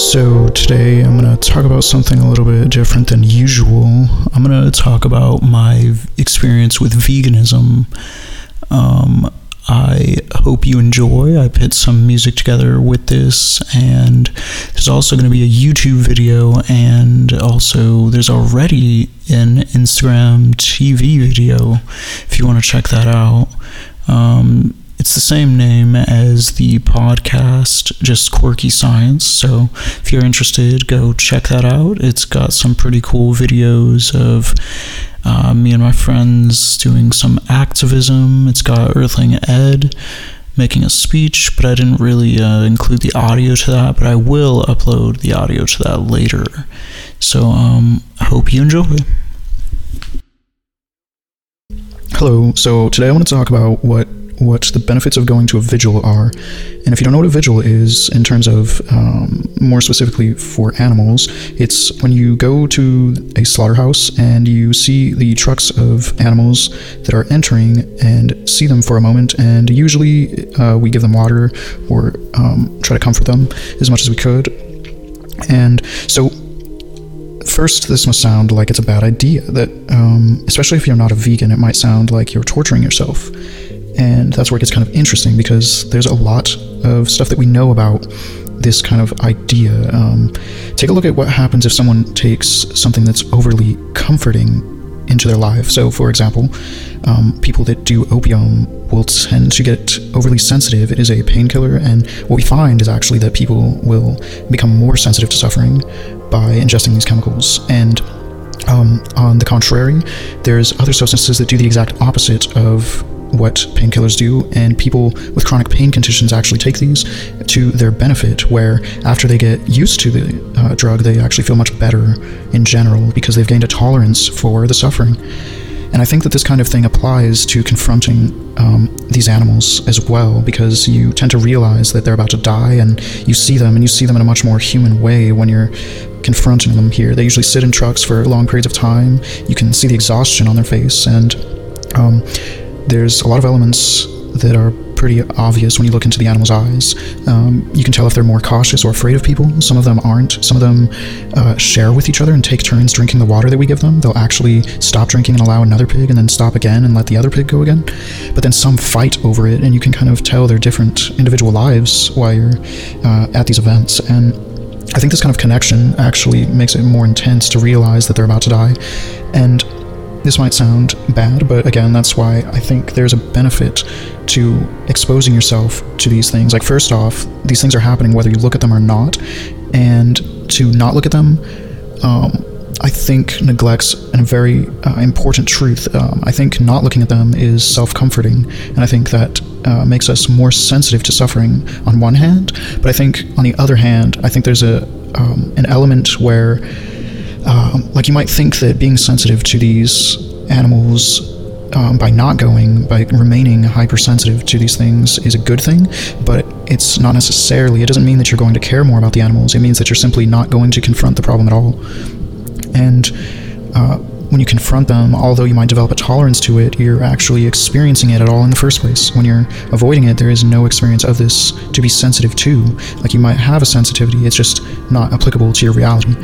So, today I'm going to talk about something a little bit different than usual. I'm going to talk about my experience with veganism. Um, I hope you enjoy. I put some music together with this, and there's also going to be a YouTube video, and also there's already an Instagram TV video if you want to check that out. Um, it's the same name as the podcast, just Quirky Science. So if you're interested, go check that out. It's got some pretty cool videos of uh, me and my friends doing some activism. It's got Earthling Ed making a speech, but I didn't really uh, include the audio to that, but I will upload the audio to that later. So um, I hope you enjoy. Hello. So today I want to talk about what what the benefits of going to a vigil are. And if you don't know what a vigil is, in terms of um, more specifically for animals, it's when you go to a slaughterhouse and you see the trucks of animals that are entering and see them for a moment. And usually uh, we give them water or um, try to comfort them as much as we could. And so first this must sound like it's a bad idea that um, especially if you're not a vegan it might sound like you're torturing yourself and that's where it gets kind of interesting because there's a lot of stuff that we know about this kind of idea. Um, take a look at what happens if someone takes something that's overly comforting into their life. So for example um, people that do opium will tend to get overly sensitive. It is a painkiller and what we find is actually that people will become more sensitive to suffering by ingesting these chemicals. And um, on the contrary, there's other substances that do the exact opposite of what painkillers do, and people with chronic pain conditions actually take these to their benefit, where after they get used to the uh, drug, they actually feel much better in general because they've gained a tolerance for the suffering. And I think that this kind of thing applies to confronting um, these animals as well, because you tend to realize that they're about to die, and you see them, and you see them in a much more human way when you're confronting them here. They usually sit in trucks for long periods of time. You can see the exhaustion on their face, and um, there's a lot of elements that are pretty obvious when you look into the animal's eyes. Um, you can tell if they're more cautious or afraid of people. Some of them aren't. Some of them uh, share with each other and take turns drinking the water that we give them. They'll actually stop drinking and allow another pig, and then stop again and let the other pig go again. But then some fight over it, and you can kind of tell their different individual lives while you're uh, at these events. And I think this kind of connection actually makes it more intense to realize that they're about to die. And this might sound bad, but again, that's why I think there's a benefit to exposing yourself to these things. Like, first off, these things are happening whether you look at them or not, and to not look at them, um, I think neglects a very uh, important truth. Um, I think not looking at them is self comforting, and I think that uh, makes us more sensitive to suffering on one hand. But I think on the other hand, I think there's a um, an element where, um, like, you might think that being sensitive to these animals um, by not going, by remaining hypersensitive to these things is a good thing, but it's not necessarily. It doesn't mean that you're going to care more about the animals. It means that you're simply not going to confront the problem at all. And uh, when you confront them, although you might develop a tolerance to it, you're actually experiencing it at all in the first place. When you're avoiding it, there is no experience of this to be sensitive to. Like you might have a sensitivity, it's just not applicable to your reality.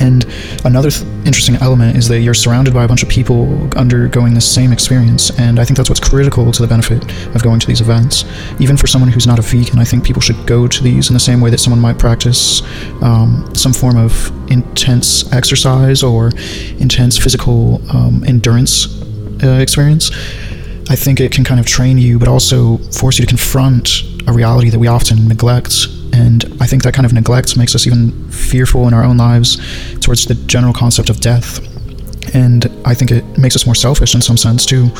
And another th- interesting element is that you're surrounded by a bunch of people undergoing the same experience, and I think that's what's critical to the benefit of going to these events. Even for someone who's not a vegan, I think people should go to these in the same way that someone might practice um, some form of intense exercise or intense physical um, endurance uh, experience. I think it can kind of train you, but also force you to confront a reality that we often neglect. And I think that kind of neglect makes us even fearful in our own lives towards the general concept of death. And I think it makes us more selfish in some sense too.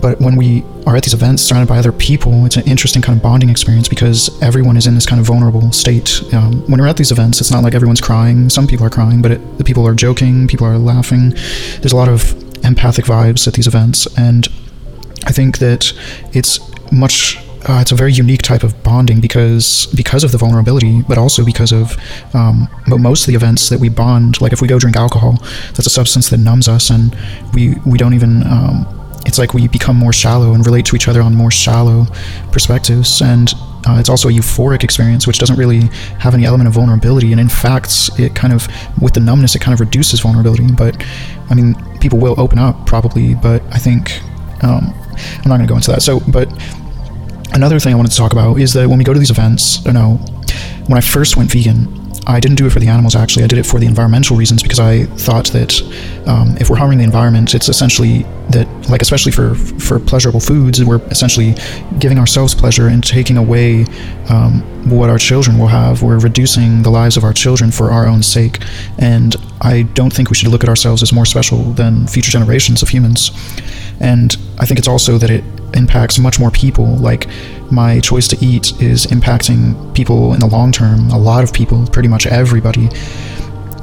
but when we are at these events surrounded by other people, it's an interesting kind of bonding experience because everyone is in this kind of vulnerable state. Um, when we're at these events, it's not like everyone's crying. Some people are crying, but it, the people are joking, people are laughing. There's a lot of empathic vibes at these events, and I think that it's much uh, it's a very unique type of bonding because because of the vulnerability, but also because of um, most of the events that we bond. Like if we go drink alcohol, that's a substance that numbs us, and we we don't even. Um, it's like we become more shallow and relate to each other on more shallow perspectives, and uh, it's also a euphoric experience, which doesn't really have any element of vulnerability. And in fact, it kind of, with the numbness, it kind of reduces vulnerability. But I mean, people will open up probably, but I think um, I'm not going to go into that. So, but another thing I wanted to talk about is that when we go to these events, you know, when I first went vegan, I didn't do it for the animals actually. I did it for the environmental reasons because I thought that um, if we're harming the environment, it's essentially that, like, especially for for pleasurable foods, we're essentially giving ourselves pleasure and taking away um, what our children will have. We're reducing the lives of our children for our own sake, and I don't think we should look at ourselves as more special than future generations of humans. And I think it's also that it impacts much more people. Like my choice to eat is impacting people in the long term, a lot of people, pretty much everybody.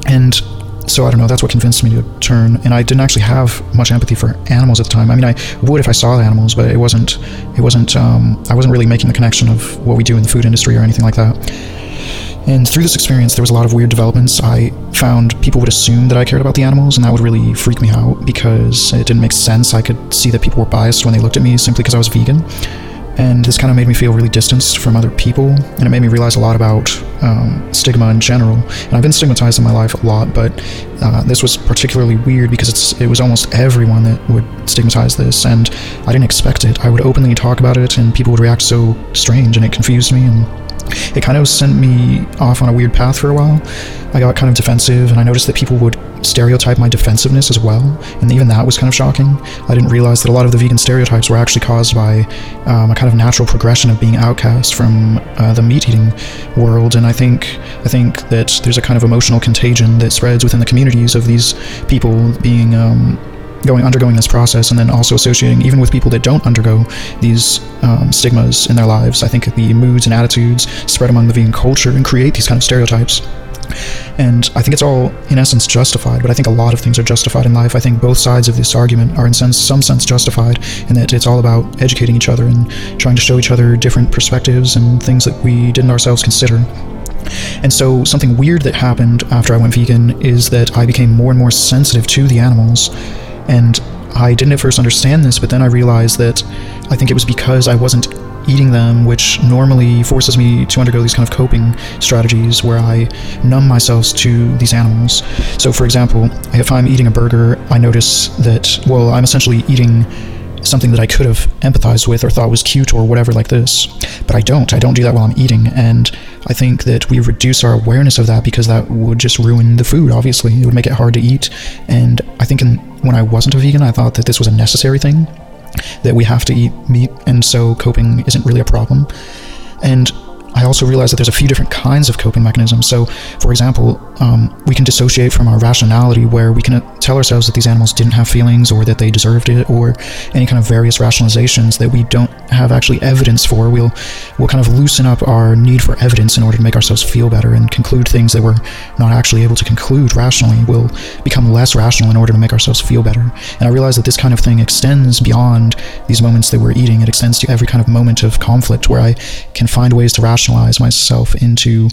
And so I don't know, that's what convinced me to turn. And I didn't actually have much empathy for animals at the time. I mean, I would if I saw the animals, but it wasn't, it wasn't, um, I wasn't really making the connection of what we do in the food industry or anything like that. And through this experience, there was a lot of weird developments. I found people would assume that I cared about the animals, and that would really freak me out because it didn't make sense. I could see that people were biased when they looked at me simply because I was vegan. And this kind of made me feel really distanced from other people, and it made me realize a lot about um, stigma in general. And I've been stigmatized in my life a lot, but uh, this was particularly weird because it was almost everyone that would stigmatize this, and I didn't expect it. I would openly talk about it, and people would react so strange, and it confused me. And it kind of sent me off on a weird path for a while. I got kind of defensive, and I noticed that people would stereotype my defensiveness as well, and even that was kind of shocking. I didn't realize that a lot of the vegan stereotypes were actually caused by um, a kind of natural progression of being outcast from uh, the meat-eating world, and I think I think that there's a kind of emotional contagion that spreads within the communities of these people being um, going undergoing this process and then also associating even with people that don't undergo these um, stigmas in their lives i think the moods and attitudes spread among the vegan culture and create these kind of stereotypes and I think it's all, in essence, justified, but I think a lot of things are justified in life. I think both sides of this argument are, in sense, some sense, justified, in that it's all about educating each other and trying to show each other different perspectives and things that we didn't ourselves consider. And so, something weird that happened after I went vegan is that I became more and more sensitive to the animals and I didn't at first understand this, but then I realized that I think it was because I wasn't eating them, which normally forces me to undergo these kind of coping strategies where I numb myself to these animals. So, for example, if I'm eating a burger, I notice that, well, I'm essentially eating something that I could have empathized with or thought was cute or whatever like this. But I don't. I don't do that while I'm eating. And I think that we reduce our awareness of that because that would just ruin the food, obviously. It would make it hard to eat. And I think in, when I wasn't a vegan, I thought that this was a necessary thing, that we have to eat meat, and so coping isn't really a problem. And I also realized that there's a few different kinds of coping mechanisms. So, for example, um, we can dissociate from our rationality, where we can tell ourselves that these animals didn't have feelings or that they deserved it, or any kind of various rationalizations that we don't have actually evidence for. We'll we'll kind of loosen up our need for evidence in order to make ourselves feel better and conclude things that we're not actually able to conclude rationally. We'll become less rational in order to make ourselves feel better. And I realize that this kind of thing extends beyond these moments that we're eating. It extends to every kind of moment of conflict where I can find ways to rationalize myself into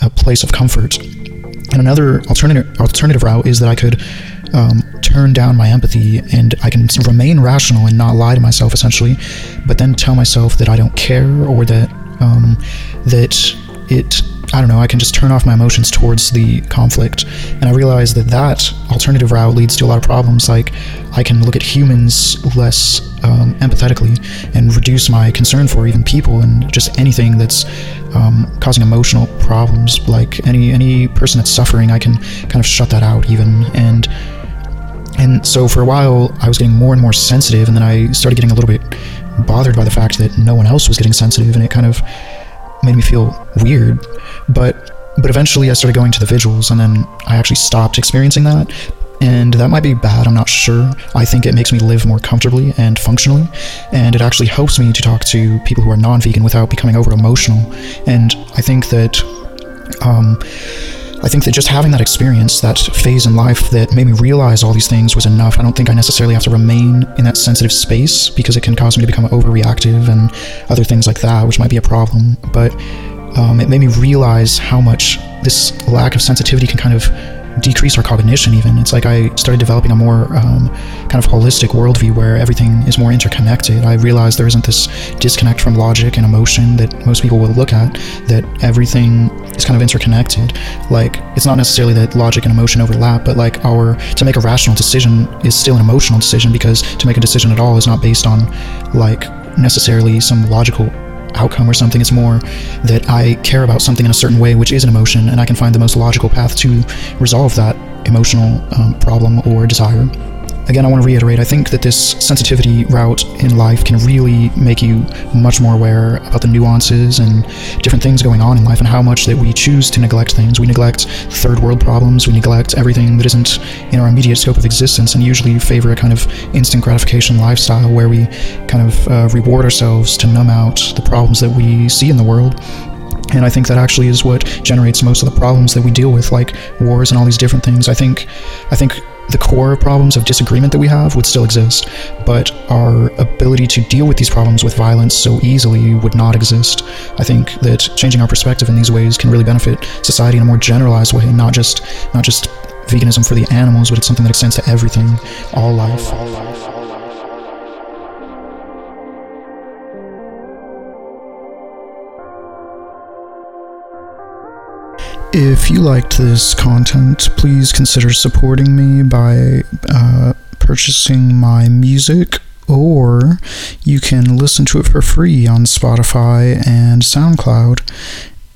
a place of comfort. And another alternative alternative route is that I could um, turn down my empathy and I can remain rational and not lie to myself, essentially, but then tell myself that I don't care or that um, that it I don't know, I can just turn off my emotions towards the conflict. And I realize that that alternative route leads to a lot of problems. Like, I can look at humans less um, empathetically and reduce my concern for even people and just anything that's um, causing emotional problems. Like any any person that's suffering, I can kind of shut that out even. And and so for a while, I was getting more and more sensitive, and then I started getting a little bit bothered by the fact that no one else was getting sensitive, and it kind of made me feel weird. But but eventually I started going to the vigils and then I actually stopped experiencing that. And that might be bad, I'm not sure. I think it makes me live more comfortably and functionally, and it actually helps me to talk to people who are non vegan without becoming over emotional. And I think that. Um, I think that just having that experience, that phase in life that made me realize all these things was enough. I don't think I necessarily have to remain in that sensitive space because it can cause me to become overreactive and other things like that, which might be a problem. But um, it made me realize how much this lack of sensitivity can kind of decrease our cognition even. It's like i started developing a more um, kind of holistic worldview where everything is more interconnected. I realized there isn't this disconnect from logic and emotion that most people will look at that everything is kind of interconnected. Like it's not necessarily that logic and emotion overlap but like our to make a rational decision is still an emotional decision because to make a decision at all is not based on like necessarily some logical outcome or something. It's more that I care about something in a certain way, which is an emotion, and I can find the most logical path to resolve that emotional um, problem or desire again, I want to reiterate I think that this sensitivity route in life can really make you much more aware about the nuances and different things going on in life and how much that we choose to neglect things. We neglect third world problems, we neglect everything that isn't in our immediate scope of existence, and usually favor a kind of instant gratification lifestyle where we kind of uh, reward ourselves to numb out the problems that we see in the world. And I think that actually is what generates most of the problems that we deal with, like wars and all these different things. I think, I think the core problems of disagreement that we have would still exist, but our ability to deal with these problems with violence so easily would not exist. I think that changing our perspective in these ways can really benefit society in a more generalized way, not just not just veganism for the animals, but it's something that extends to everything, all life. All life. If you liked this content, please consider supporting me by uh, purchasing my music, or you can listen to it for free on Spotify and SoundCloud.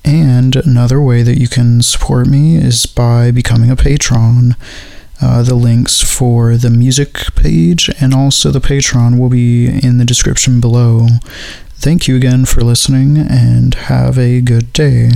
And another way that you can support me is by becoming a patron. Uh, the links for the music page and also the Patreon will be in the description below. Thank you again for listening and have a good day.